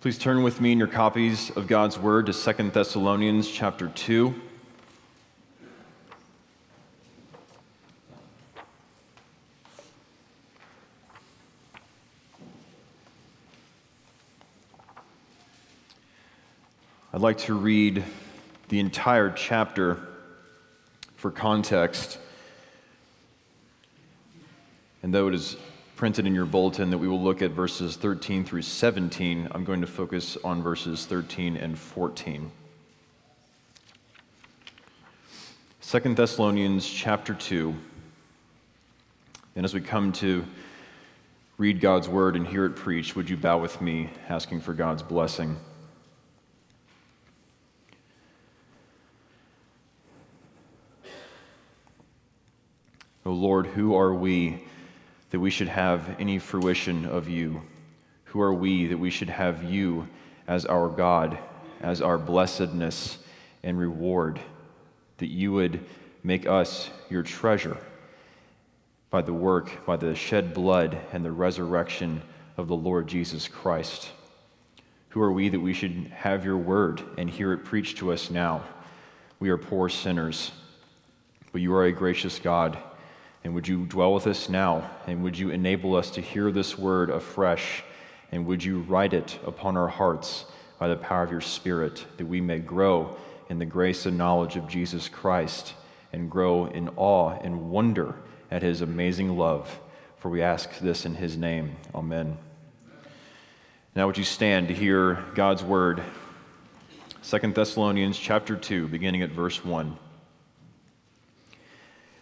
Please turn with me in your copies of God's Word to 2 Thessalonians chapter 2. I'd like to read the entire chapter for context. And though it is printed in your bulletin that we will look at verses 13 through 17. I'm going to focus on verses 13 and 14. 2 Thessalonians chapter 2. And as we come to read God's word and hear it preached, would you bow with me, asking for God's blessing? O Lord, who are we? That we should have any fruition of you? Who are we that we should have you as our God, as our blessedness and reward? That you would make us your treasure by the work, by the shed blood and the resurrection of the Lord Jesus Christ. Who are we that we should have your word and hear it preached to us now? We are poor sinners, but you are a gracious God and would you dwell with us now? And would you enable us to hear this word afresh? And would you write it upon our hearts by the power of your Spirit, that we may grow in the grace and knowledge of Jesus Christ and grow in awe and wonder at his amazing love? For we ask this in his name. Amen. Now would you stand to hear God's word? 2 Thessalonians chapter 2, beginning at verse 1.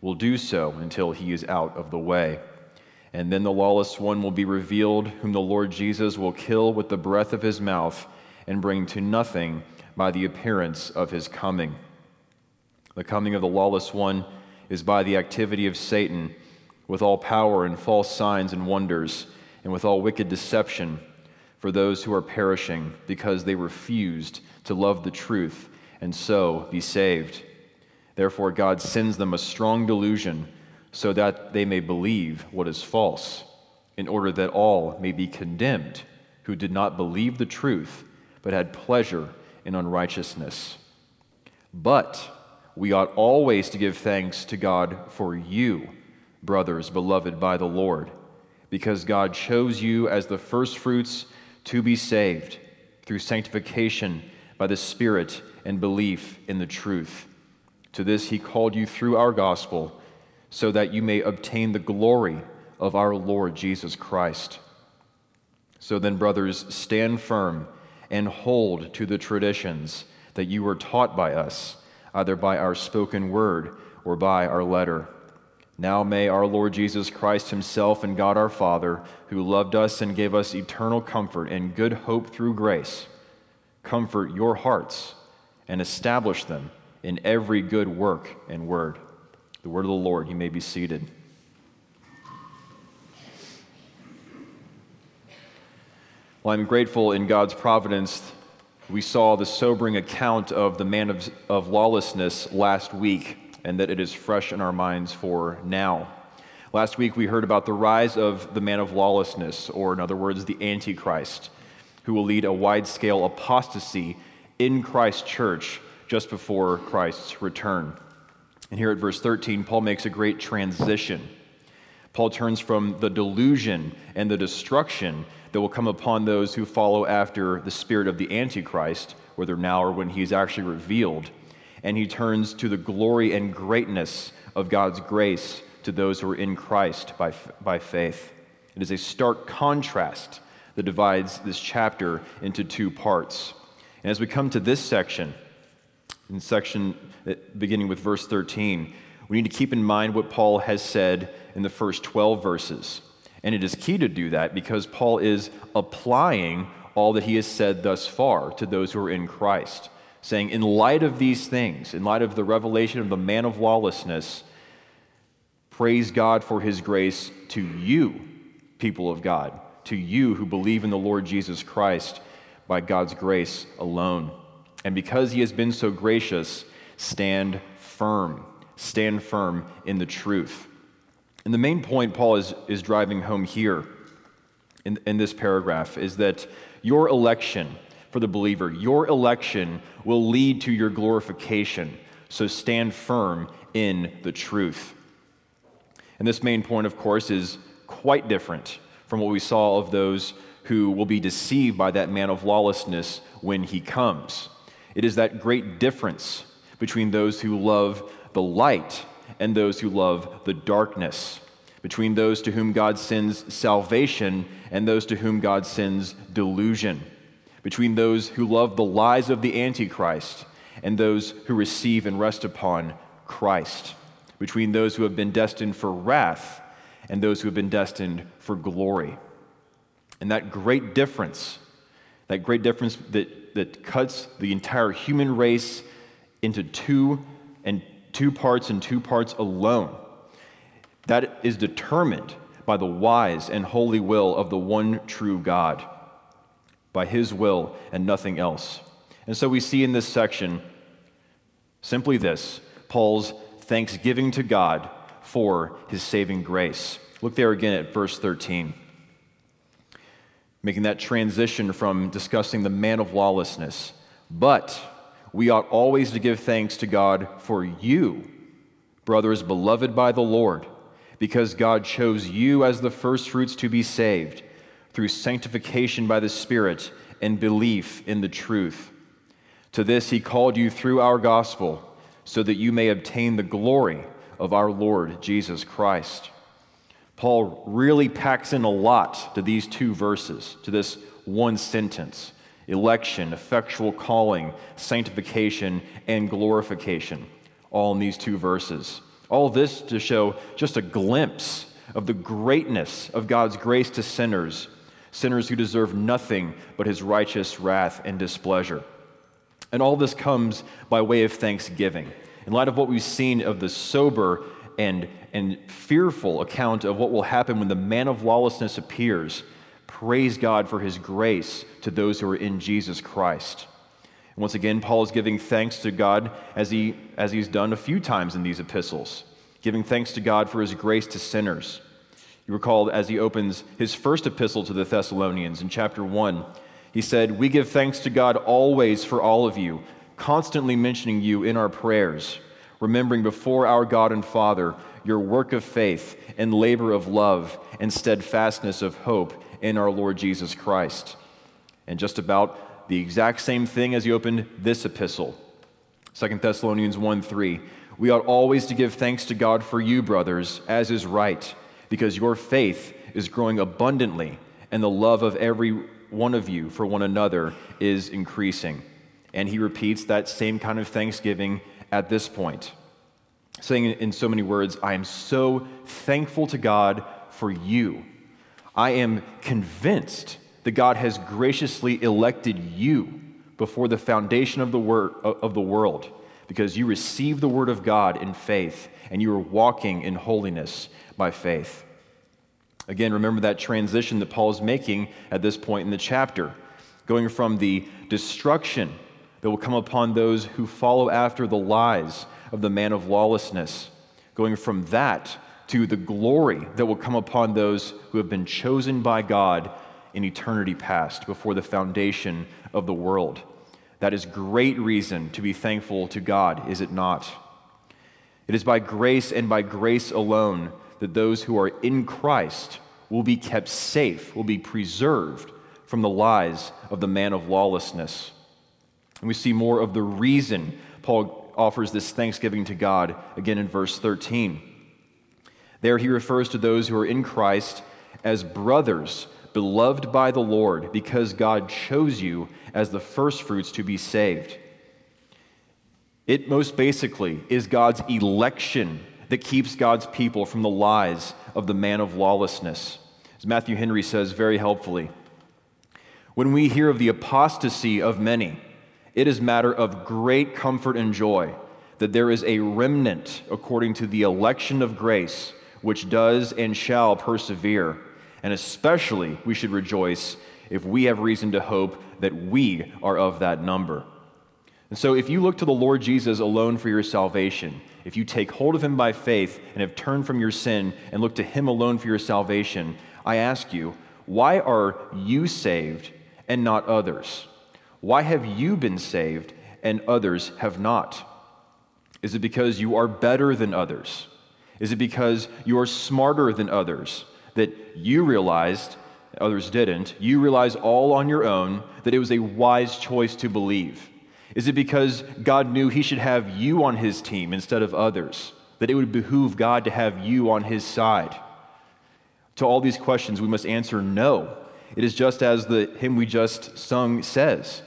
will do so until he is out of the way. And then the lawless one will be revealed, whom the Lord Jesus will kill with the breath of his mouth and bring to nothing by the appearance of his coming. The coming of the lawless one is by the activity of Satan, with all power and false signs and wonders, and with all wicked deception for those who are perishing, because they refused to love the truth and so be saved. Therefore, God sends them a strong delusion so that they may believe what is false, in order that all may be condemned who did not believe the truth, but had pleasure in unrighteousness. But we ought always to give thanks to God for you, brothers beloved by the Lord, because God chose you as the firstfruits to be saved through sanctification by the Spirit and belief in the truth. To this he called you through our gospel, so that you may obtain the glory of our Lord Jesus Christ. So then, brothers, stand firm and hold to the traditions that you were taught by us, either by our spoken word or by our letter. Now may our Lord Jesus Christ Himself and God our Father, who loved us and gave us eternal comfort and good hope through grace, comfort your hearts and establish them in every good work and word. The word of the Lord, you may be seated. Well, I'm grateful in God's providence. We saw the sobering account of the man of, of lawlessness last week, and that it is fresh in our minds for now. Last week, we heard about the rise of the man of lawlessness, or in other words, the Antichrist, who will lead a wide scale apostasy in Christ's church just before Christ's return. And here at verse 13, Paul makes a great transition. Paul turns from the delusion and the destruction that will come upon those who follow after the spirit of the Antichrist, whether now or when he is actually revealed, and he turns to the glory and greatness of God's grace to those who are in Christ by, by faith. It is a stark contrast that divides this chapter into two parts. And as we come to this section, in section uh, beginning with verse 13, we need to keep in mind what Paul has said in the first 12 verses. And it is key to do that because Paul is applying all that he has said thus far to those who are in Christ, saying, in light of these things, in light of the revelation of the man of lawlessness, praise God for his grace to you, people of God, to you who believe in the Lord Jesus Christ by God's grace alone. And because he has been so gracious, stand firm. Stand firm in the truth. And the main point Paul is, is driving home here in, in this paragraph is that your election for the believer, your election will lead to your glorification. So stand firm in the truth. And this main point, of course, is quite different from what we saw of those who will be deceived by that man of lawlessness when he comes. It is that great difference between those who love the light and those who love the darkness, between those to whom God sends salvation and those to whom God sends delusion, between those who love the lies of the Antichrist and those who receive and rest upon Christ, between those who have been destined for wrath and those who have been destined for glory. And that great difference, that great difference that, that cuts the entire human race into two and two parts and two parts alone. That is determined by the wise and holy will of the one true God, by his will and nothing else. And so we see in this section simply this Paul's thanksgiving to God for his saving grace. Look there again at verse 13. Making that transition from discussing the man of lawlessness. But we ought always to give thanks to God for you, brothers beloved by the Lord, because God chose you as the firstfruits to be saved through sanctification by the Spirit and belief in the truth. To this he called you through our gospel, so that you may obtain the glory of our Lord Jesus Christ. Paul really packs in a lot to these two verses, to this one sentence election, effectual calling, sanctification, and glorification, all in these two verses. All this to show just a glimpse of the greatness of God's grace to sinners, sinners who deserve nothing but his righteous wrath and displeasure. And all this comes by way of thanksgiving. In light of what we've seen of the sober and, and fearful account of what will happen when the man of lawlessness appears, praise God for his grace to those who are in Jesus Christ. And once again, Paul is giving thanks to God as, he, as he's done a few times in these epistles, giving thanks to God for his grace to sinners. You recall as he opens his first epistle to the Thessalonians in chapter 1, he said, We give thanks to God always for all of you, constantly mentioning you in our prayers, remembering before our God and Father your work of faith and labor of love and steadfastness of hope in our Lord Jesus Christ. And just about the exact same thing as he opened this epistle. 2 Thessalonians 1 3. We ought always to give thanks to God for you, brothers, as is right, because your faith is growing abundantly, and the love of every one of you for one another is increasing. And he repeats that same kind of thanksgiving at this point, saying in so many words, I am so thankful to God for you I am convinced that God has graciously elected you before the foundation of the, word, of the world because you received the word of God in faith and you are walking in holiness by faith. Again, remember that transition that Paul is making at this point in the chapter, going from the destruction that will come upon those who follow after the lies of the man of lawlessness, going from that to the glory that will come upon those who have been chosen by God in eternity past before the foundation of the world. That is great reason to be thankful to God, is it not? It is by grace and by grace alone that those who are in Christ will be kept safe, will be preserved from the lies of the man of lawlessness. And we see more of the reason Paul offers this thanksgiving to God again in verse 13. There he refers to those who are in Christ as brothers, beloved by the Lord, because God chose you as the firstfruits to be saved. It most basically is God's election that keeps God's people from the lies of the man of lawlessness. As Matthew Henry says very helpfully, when we hear of the apostasy of many, it is matter of great comfort and joy that there is a remnant according to the election of grace which does and shall persevere. And especially we should rejoice if we have reason to hope that we are of that number. And so, if you look to the Lord Jesus alone for your salvation, if you take hold of him by faith and have turned from your sin and look to him alone for your salvation, I ask you, why are you saved and not others? Why have you been saved and others have not? Is it because you are better than others? Is it because you are smarter than others that you realized, others didn't, you realized all on your own that it was a wise choice to believe? Is it because God knew he should have you on his team instead of others? That it would behoove God to have you on his side? To all these questions, we must answer no. It is just as the hymn we just sung says.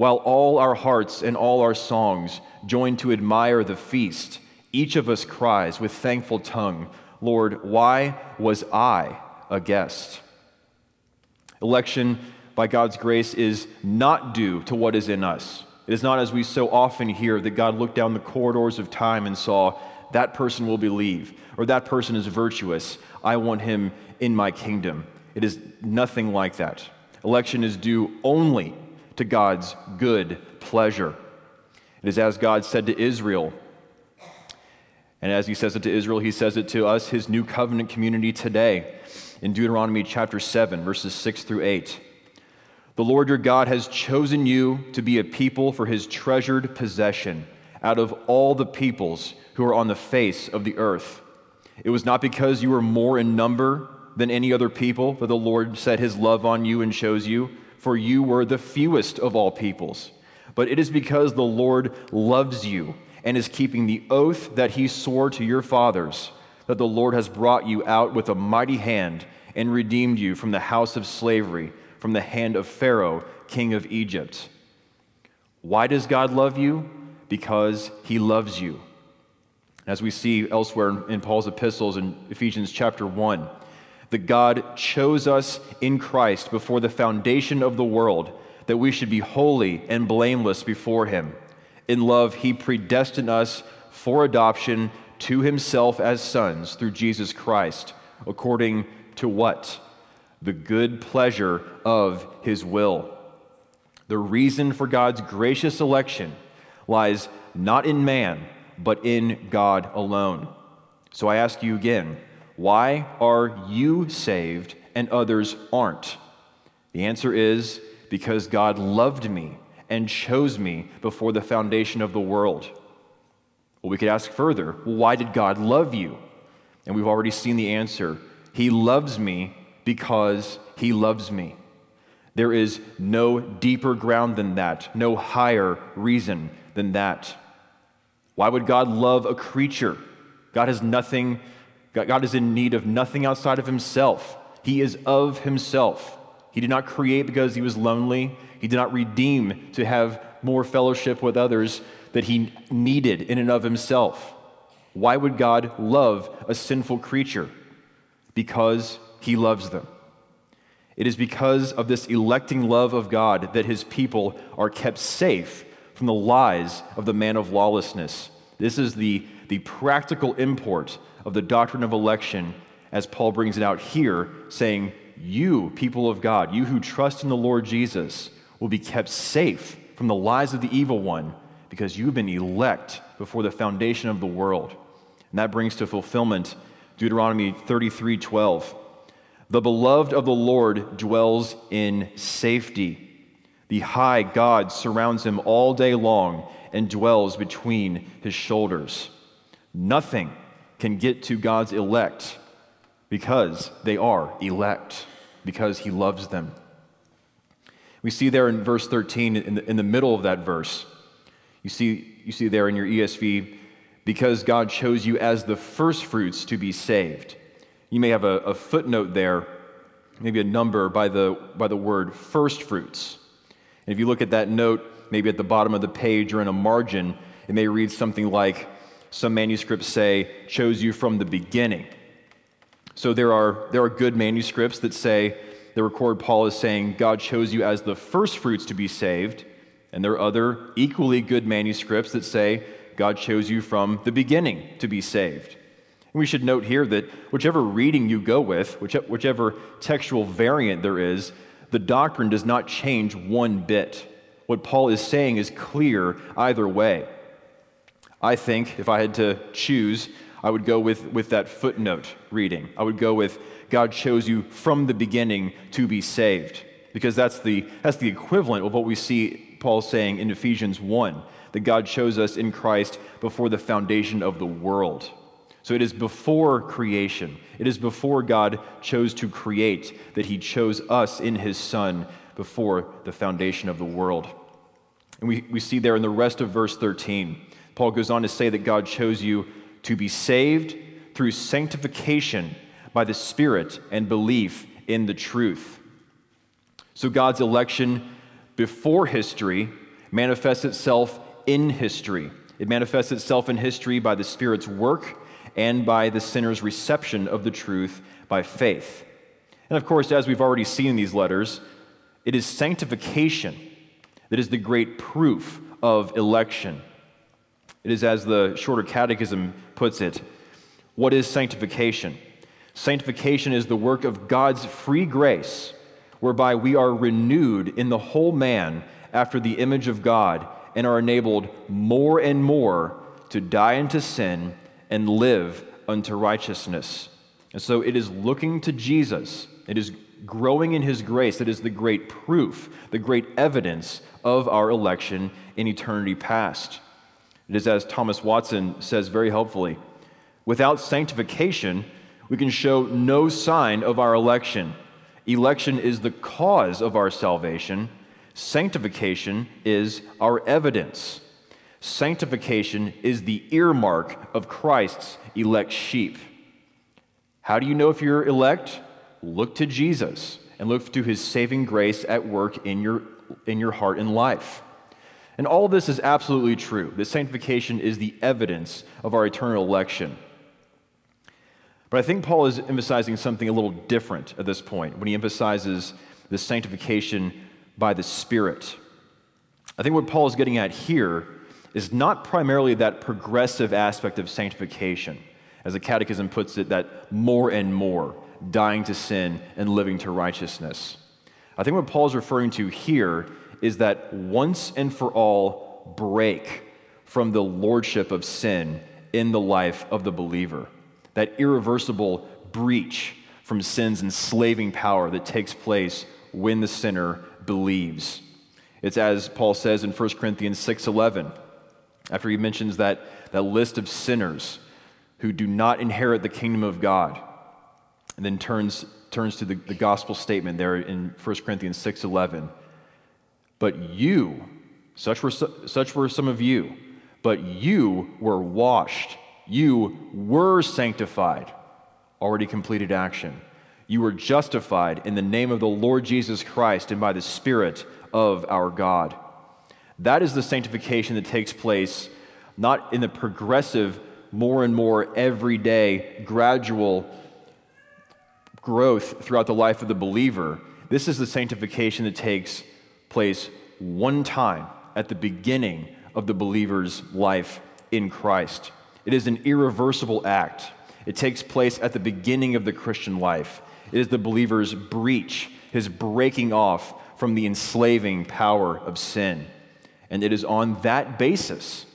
While all our hearts and all our songs join to admire the feast, each of us cries with thankful tongue, Lord, why was I a guest? Election by God's grace is not due to what is in us. It is not as we so often hear that God looked down the corridors of time and saw, that person will believe, or that person is virtuous. I want him in my kingdom. It is nothing like that. Election is due only to God's good pleasure. It is as God said to Israel, and as he says it to Israel, he says it to us, his new covenant community today, in Deuteronomy chapter 7, verses 6 through 8. The Lord your God has chosen you to be a people for his treasured possession out of all the peoples who are on the face of the earth. It was not because you were more in number than any other people that the Lord set his love on you and chose you, for you were the fewest of all peoples. But it is because the Lord loves you and is keeping the oath that he swore to your fathers that the Lord has brought you out with a mighty hand and redeemed you from the house of slavery from the hand of Pharaoh, king of Egypt. Why does God love you? Because he loves you. As we see elsewhere in Paul's epistles in Ephesians chapter 1, that God chose us in Christ before the foundation of the world that we should be holy and blameless before him. In love, he predestined us for adoption to himself as sons through Jesus Christ, according to what? the good pleasure of his will. The reason for God's gracious election lies not in man, but in God alone. So I ask you again why are you saved and others aren't? The answer is because God loved me and chose me before the foundation of the world. Well, we could ask further why did God love you? And we've already seen the answer. He loves me because he loves me. There is no deeper ground than that, no higher reason than that. Why would God love a creature? God has nothing, God is in need of nothing outside of himself. He is of himself. He did not create because he was lonely. He did not redeem to have more fellowship with others that he needed in and of himself. Why would God love a sinful creature? Because he loves them. It is because of this electing love of God that his people are kept safe from the lies of the man of lawlessness. This is the, the practical import of the doctrine of election as Paul brings it out here, saying, You, people of God, you who trust in the Lord Jesus, will be kept safe from the lies of the evil one because you've been elect before the foundation of the world. And that brings to fulfillment Deuteronomy 33 12. The beloved of the Lord dwells in safety. The high God surrounds him all day long and dwells between his shoulders. Nothing can get to God's elect because they are elect, because He loves them. We see there in verse 13, in the, in the middle of that verse, you see, you see there in your ESV, because God chose you as the firstfruits to be saved. You may have a, a footnote there, maybe a number by the, by the word firstfruits. And if you look at that note, maybe at the bottom of the page or in a margin, it may read something like, some manuscripts say, chose you from the beginning. So there are, there are good manuscripts that say, that record Paul as saying, God chose you as the firstfruits to be saved. And there are other equally good manuscripts that say, God chose you from the beginning to be saved. And we should note here that whichever reading you go with, whichever textual variant there is, the doctrine does not change one bit. What Paul is saying is clear either way. I think if I had to choose, I would go with, with that footnote reading. I would go with God chose you from the beginning to be saved, because that's the, that's the equivalent of what we see Paul saying in Ephesians 1 that God chose us in Christ before the foundation of the world. So it is before creation, it is before God chose to create that he chose us in his Son before the foundation of the world. And we, we see there in the rest of verse 13, Paul goes on to say that God chose you to be saved through sanctification by the Spirit and belief in the truth. So God's election before history manifests itself in history. It manifests itself in history by the Spirit's work and by the sinner's reception of the truth by faith. And of course, as we've already seen in these letters, it is sanctification that is the great proof of election. It is, as the Shorter Catechism puts it, what is sanctification? Sanctification is the work of God's free grace, whereby we are renewed in the whole man after the image of God and are enabled more and more to die unto sin and live unto righteousness. And so it is looking to Jesus, it is growing in his grace that is the great proof, the great evidence of our election in eternity past. It is as Thomas Watson says very helpfully without sanctification, we can show no sign of our election. Election is the cause of our salvation, sanctification is our evidence. Sanctification is the earmark of Christ's elect sheep. How do you know if you're elect? Look to Jesus and look to his saving grace at work in your, in your heart and life. And all this is absolutely true. That sanctification is the evidence of our eternal election. But I think Paul is emphasizing something a little different at this point when he emphasizes the sanctification by the Spirit. I think what Paul is getting at here is not primarily that progressive aspect of sanctification, as the Catechism puts it, that more and more, dying to sin and living to righteousness. I think what Paul is referring to here is that once and for all break from the lordship of sin in the life of the believer, that irreversible breach from sin's enslaving power that takes place when the sinner believes. It's as Paul says in 1 Corinthians 6:11, after he mentions that, that list of sinners who do not inherit the kingdom of God, and then turns, turns to the, the gospel statement there in 1 Corinthians 6:11. But you, such were, such were some of you, but you were washed, you were sanctified, already completed action. You were justified in the name of the Lord Jesus Christ and by the Spirit of our God. That is the sanctification that takes place not in the progressive, more and more everyday, gradual growth throughout the life of the believer. This is the sanctification that takes place one time at the beginning of the believer's life in Christ. It is an irreversible act. It takes place at the beginning of the Christian life. It is the believer's breach, his breaking off from the enslaving power of sin. And it is on that basis,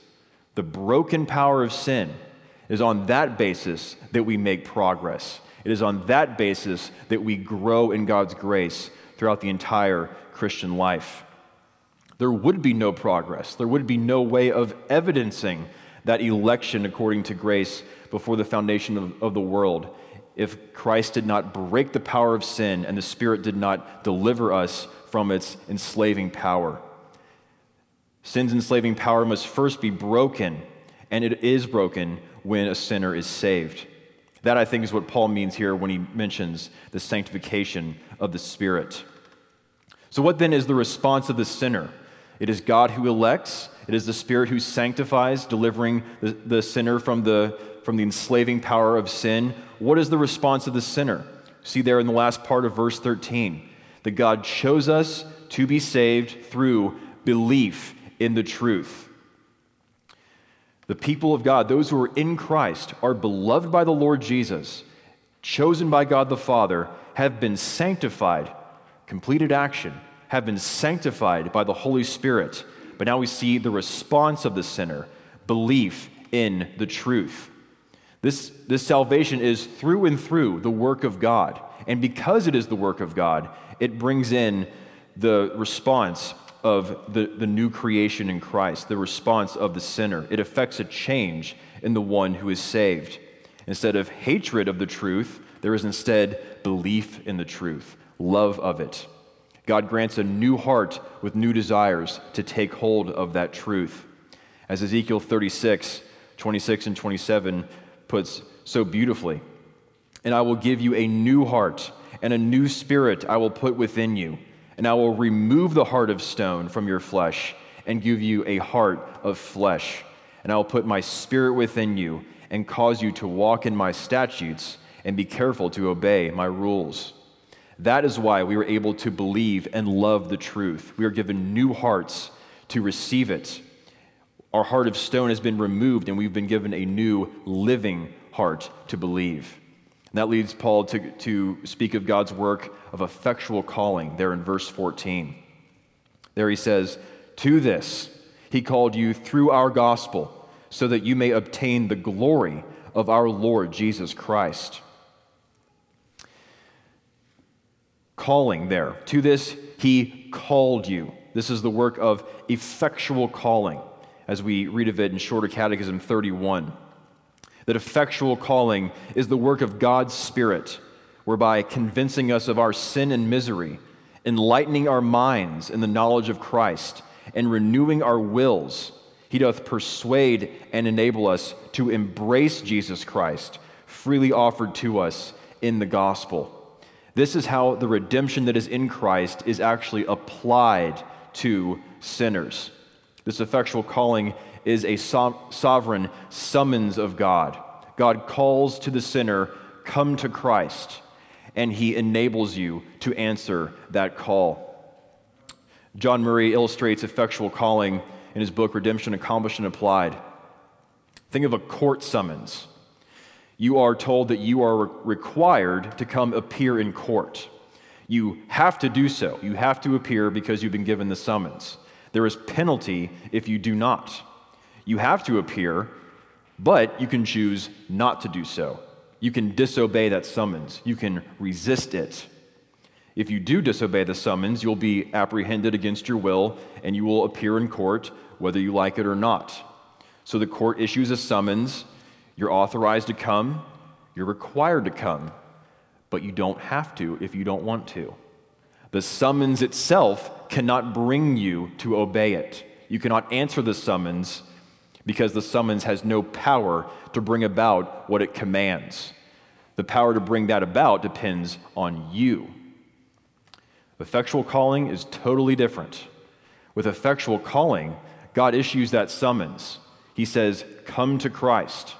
the broken power of sin, is on that basis that we make progress. It is on that basis that we grow in God's grace throughout the entire Christian life. There would be no progress. There would be no way of evidencing that election according to grace before the foundation of, of the world, if Christ did not break the power of sin and the Spirit did not deliver us from its enslaving power. Sin's enslaving power must first be broken, and it is broken when a sinner is saved. That, I think, is what Paul means here when he mentions the sanctification of the Spirit. So, what then is the response of the sinner? It is God who elects, it is the Spirit who sanctifies, delivering the, the sinner from the, from the enslaving power of sin. What is the response of the sinner? See there in the last part of verse 13 that God chose us to be saved through belief in the truth. The people of God, those who are in Christ, are beloved by the Lord Jesus, chosen by God the Father, have been sanctified, completed action, have been sanctified by the Holy Spirit. But now we see the response of the sinner belief in the truth. This, this salvation is through and through the work of God. And because it is the work of God, it brings in the response of the, the new creation in Christ, the response of the sinner. It affects a change in the one who is saved. Instead of hatred of the truth, there is instead belief in the truth, love of it. God grants a new heart with new desires to take hold of that truth. As Ezekiel 36, 26, and 27 puts so beautifully, and I will give you a new heart, and a new spirit I will put within you and I will remove the heart of stone from your flesh and give you a heart of flesh. And I will put my spirit within you and cause you to walk in my statutes and be careful to obey my rules. That is why we were able to believe and love the truth. We are given new hearts to receive it. Our heart of stone has been removed, and we've been given a new living heart to believe. And that leads Paul to, to speak of God's work of effectual calling there in verse 14. There he says, To this he called you through our gospel, so that you may obtain the glory of our Lord Jesus Christ. Calling there. To this he called you. This is the work of effectual calling, as we read of it in Shorter Catechism 31 that effectual calling is the work of God's Spirit, whereby convincing us of our sin and misery, enlightening our minds in the knowledge of Christ, and renewing our wills, he doth persuade and enable us to embrace Jesus Christ, freely offered to us in the gospel. This is how the redemption that is in Christ is actually applied to sinners. This effectual calling is a so- sovereign summons of God. God calls to the sinner, Come to Christ, and he enables you to answer that call. John Murray illustrates effectual calling in his book, Redemption Accomplished and Applied. Think of a court summons. You are told that you are required to come appear in court. You have to do so. You have to appear because you've been given the summons. There is penalty if you do not. You have to appear, but you can choose not to do so. You can disobey that summons, you can resist it. If you do disobey the summons, you'll be apprehended against your will and you will appear in court whether you like it or not. So the court issues a summons. You're authorized to come, you're required to come, but you don't have to if you don't want to. The summons itself cannot bring you to obey it. You cannot answer the summons because the summons has no power to bring about what it commands. The power to bring that about depends on you. Effectual calling is totally different. With effectual calling, God issues that summons. He says, Come to Christ.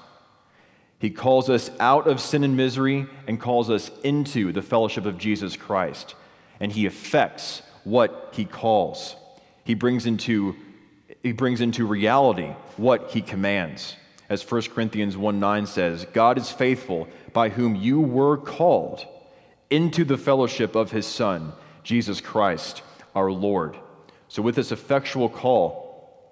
He calls us out of sin and misery and calls us into the fellowship of Jesus Christ. And He affects what He calls. He brings into he brings into reality what he commands. As 1 Corinthians 1 9 says, God is faithful, by whom you were called into the fellowship of his Son, Jesus Christ, our Lord. So, with this effectual call,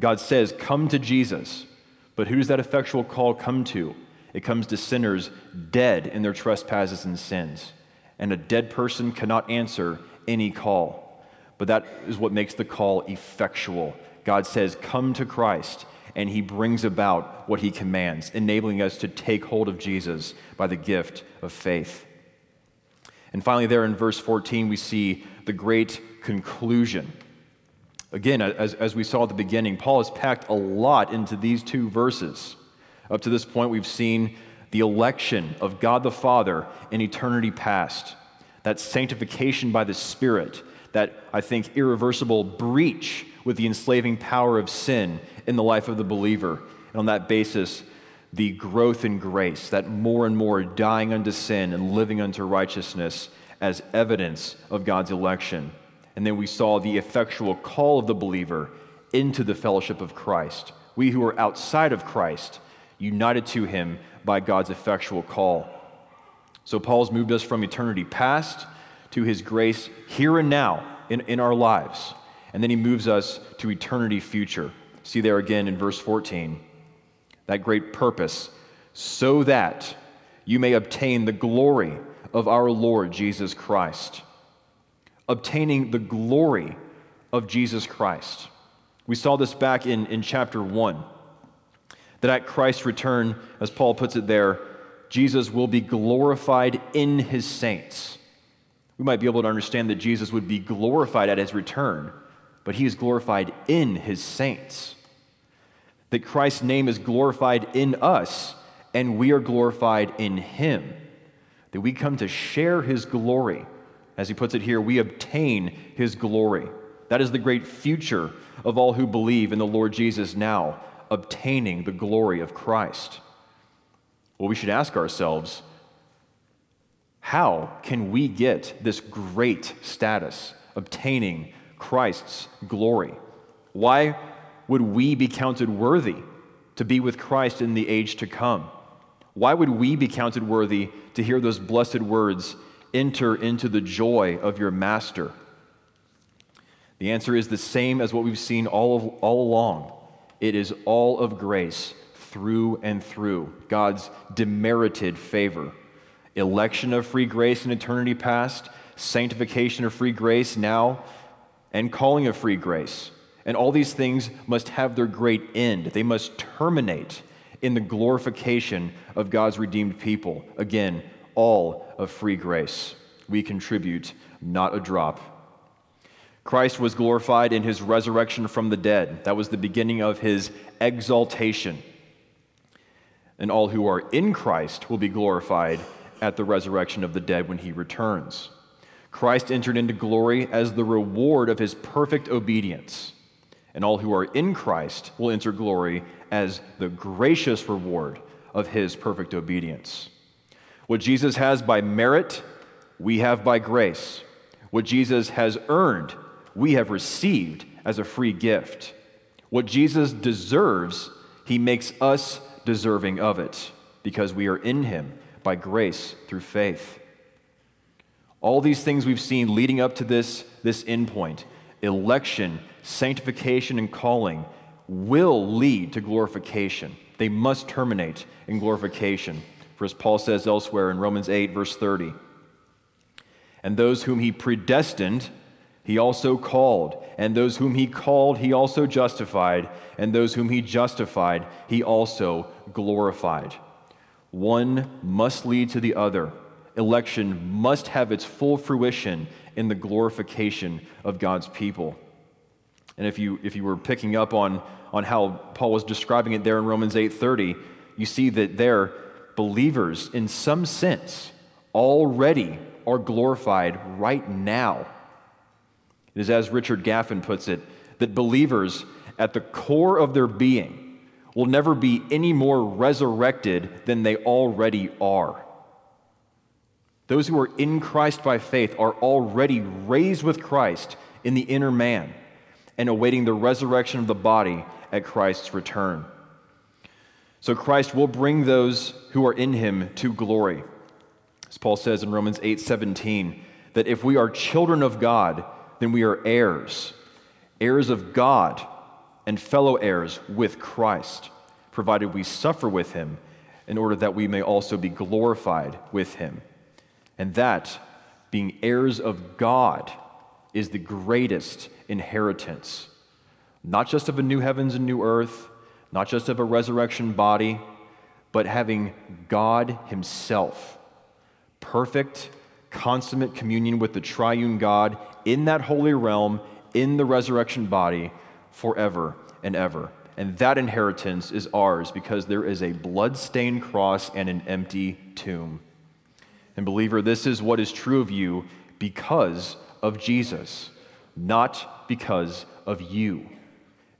God says, Come to Jesus. But who does that effectual call come to? It comes to sinners dead in their trespasses and sins. And a dead person cannot answer any call. But that is what makes the call effectual God says, Come to Christ. and he brings about what he commands, enabling us to take hold of Jesus by the gift of faith. And finally, there in verse 14, we see the great conclusion. Again, as, as we saw at the beginning, Paul has packed a lot into these two verses. Up to this point, we've seen the election of God the Father in eternity past, that sanctification by the Spirit, that I think irreversible breach with the enslaving power of sin in the life of the believer. And on that basis, the growth in grace, that more and more dying unto sin and living unto righteousness as evidence of God's election. And then we saw the effectual call of the believer into the fellowship of Christ. We who are outside of Christ, united to him by God's effectual call. So Paul's moved us from eternity past to his grace here and now in, in our lives. And then he moves us to eternity future. See there again in verse 14 that great purpose, so that you may obtain the glory of our Lord Jesus Christ. Obtaining the glory of Jesus Christ. We saw this back in, in chapter 1 that at Christ's return, as Paul puts it there, Jesus will be glorified in his saints. We might be able to understand that Jesus would be glorified at his return, but he is glorified in his saints. That Christ's name is glorified in us, and we are glorified in him. That we come to share his glory. As he puts it here, we obtain his glory. That is the great future of all who believe in the Lord Jesus now obtaining the glory of Christ. Well, we should ask ourselves how can we get this great status, obtaining Christ's glory? Why would we be counted worthy to be with Christ in the age to come? Why would we be counted worthy to hear those blessed words, enter into the joy of your master? The answer is the same as what we've seen all, of, all along. It is all of grace through and through, God's demerited favor. Election of free grace in eternity past, sanctification of free grace now, and calling of free grace. And all these things must have their great end. They must terminate in the glorification of God's redeemed people. Again, all of free grace. We contribute not a drop Christ was glorified in his resurrection from the dead. That was the beginning of his exaltation. And all who are in Christ will be glorified at the resurrection of the dead when he returns. Christ entered into glory as the reward of his perfect obedience. And all who are in Christ will enter glory as the gracious reward of his perfect obedience. What Jesus has by merit, we have by grace. What Jesus has earned, we have received as a free gift. What Jesus deserves, he makes us deserving of it because we are in him by grace through faith. All these things we've seen leading up to this, this endpoint election, sanctification, and calling will lead to glorification. They must terminate in glorification. For as Paul says elsewhere in Romans 8, verse 30, and those whom he predestined, he also called, and those whom he called, he also justified, and those whom he justified, he also glorified. One must lead to the other. Election must have its full fruition in the glorification of God's people. And if you, if you were picking up on, on how Paul was describing it there in Romans 8:30, you see that there believers in some sense already are glorified right now it is as Richard Gaffin puts it that believers, at the core of their being, will never be any more resurrected than they already are. Those who are in Christ by faith are already raised with Christ in the inner man and awaiting the resurrection of the body at Christ's return. So Christ will bring those who are in him to glory. As Paul says in Romans 8 17, that if we are children of God, then we are heirs, heirs of God, and fellow heirs with Christ, provided we suffer with him in order that we may also be glorified with him. And that, being heirs of God, is the greatest inheritance, not just of a new heavens and new earth, not just of a resurrection body, but having God Himself, perfect, consummate communion with the triune God in that holy realm, in the resurrection body, forever and ever. And that inheritance is ours because there is a blood-stained cross and an empty tomb. And, believer, this is what is true of you because of Jesus, not because of you.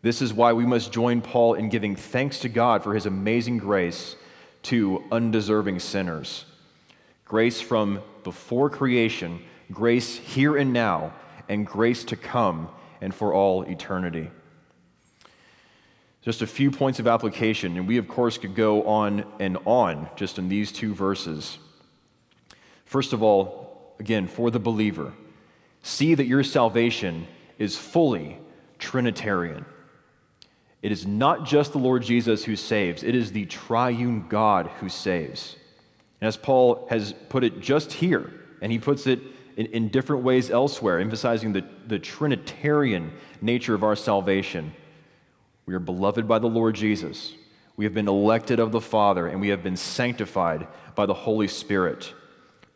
This is why we must join Paul in giving thanks to God for his amazing grace to undeserving sinners. Grace from before creation, grace here and now, and grace to come and for all eternity. Just a few points of application, and we, of course, could go on and on just in these two verses. First of all, again, for the believer, see that your salvation is fully Trinitarian. It is not just the Lord Jesus who saves, it is the triune God who saves. And as Paul has put it just here, and he puts it in, in different ways elsewhere, emphasizing the, the Trinitarian nature of our salvation. We are beloved by the Lord Jesus. We have been elected of the Father, and we have been sanctified by the Holy Spirit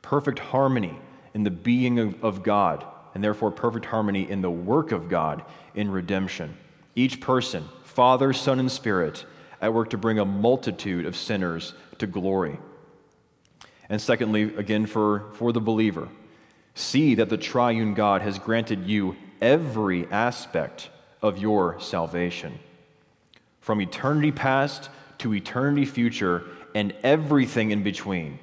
perfect harmony in the being of, of God, and therefore perfect harmony in the work of God in redemption. Each person, Father, Son, and Spirit, at work to bring a multitude of sinners to glory. And secondly, again, for, for the believer, see that the triune God has granted you every aspect of your salvation. From eternity past to eternity future and everything in between.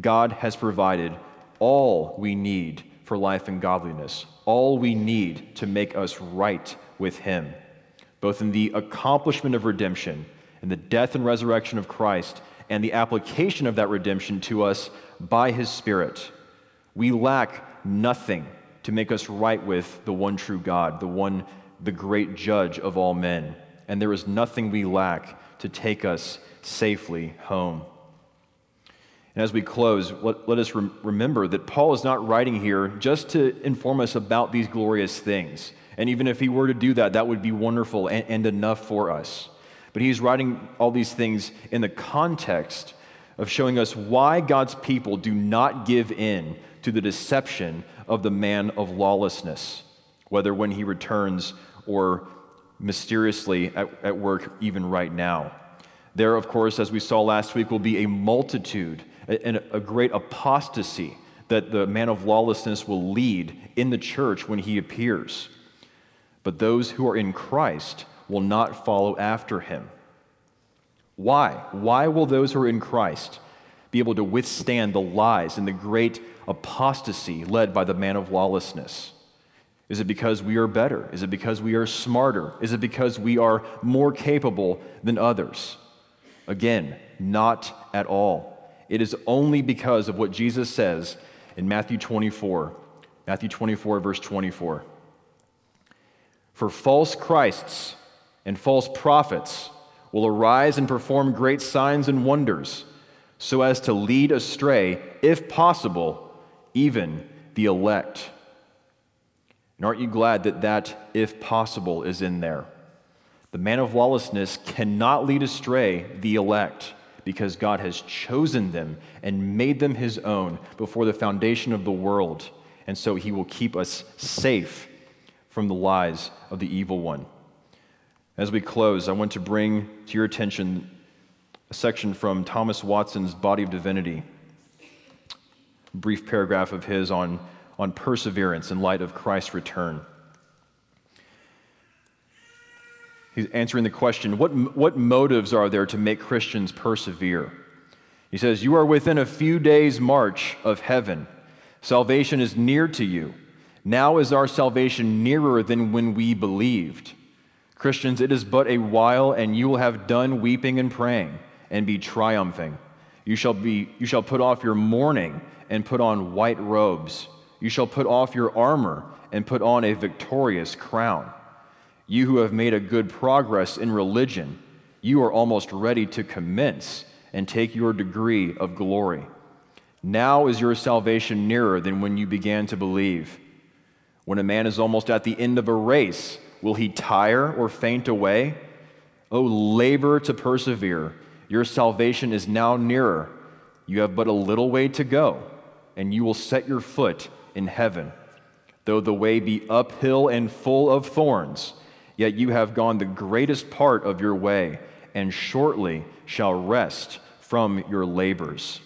God has provided all we need for life and godliness, all we need to make us right with Him, both in the accomplishment of redemption and the death and resurrection of Christ and the application of that redemption to us by His Spirit. We lack nothing to make us right with the one true God, the one, the great judge of all men. And there is nothing we lack to take us safely home. And as we close, let, let us remember that Paul is not writing here just to inform us about these glorious things. And even if he were to do that, that would be wonderful and, and enough for us. But he's writing all these things in the context of showing us why God's people do not give in to the deception of the man of lawlessness, whether when he returns or mysteriously at, at work even right now. There, of course, as we saw last week, will be a multitude and a great apostasy that the man of lawlessness will lead in the church when he appears. But those who are in Christ will not follow after him. Why? Why will those who are in Christ be able to withstand the lies and the great apostasy led by the man of lawlessness? Is it because we are better? Is it because we are smarter? Is it because we are more capable than others? Again, not at all. It is only because of what Jesus says in Matthew 24. Matthew 24, verse 24. For false Christs and false prophets will arise and perform great signs and wonders, so as to lead astray, if possible, even the elect. And aren't you glad that that, if possible, is in there? The man of lawlessness cannot lead astray the elect because God has chosen them and made them his own before the foundation of the world. And so he will keep us safe from the lies of the evil one. As we close, I want to bring to your attention a section from Thomas Watson's Body of Divinity, a brief paragraph of his on, on perseverance in light of Christ's return. He's answering the question what, what motives are there to make Christians persevere? He says, You are within a few days' march of heaven. Salvation is near to you. Now is our salvation nearer than when we believed. Christians, it is but a while, and you will have done weeping and praying and be triumphing. You shall, be, you shall put off your mourning and put on white robes. You shall put off your armor and put on a victorious crown. You who have made a good progress in religion, you are almost ready to commence and take your degree of glory. Now is your salvation nearer than when you began to believe. When a man is almost at the end of a race, will he tire or faint away? O labor to persevere. Your salvation is now nearer. You have but a little way to go, and you will set your foot in heaven. Though the way be uphill and full of thorns, yet you have gone the greatest part of your way, and shortly shall rest from your labors.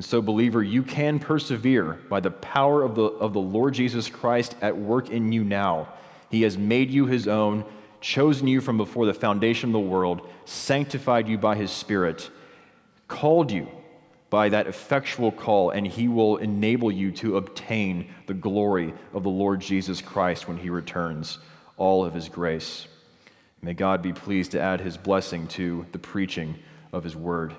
And so, believer, you can persevere by the power of the, of the Lord Jesus Christ at work in you now. He has made you his own, chosen you from before the foundation of the world, sanctified you by his Spirit, called you by that effectual call, and he will enable you to obtain the glory of the Lord Jesus Christ when he returns, all of his grace. May God be pleased to add his blessing to the preaching of his word.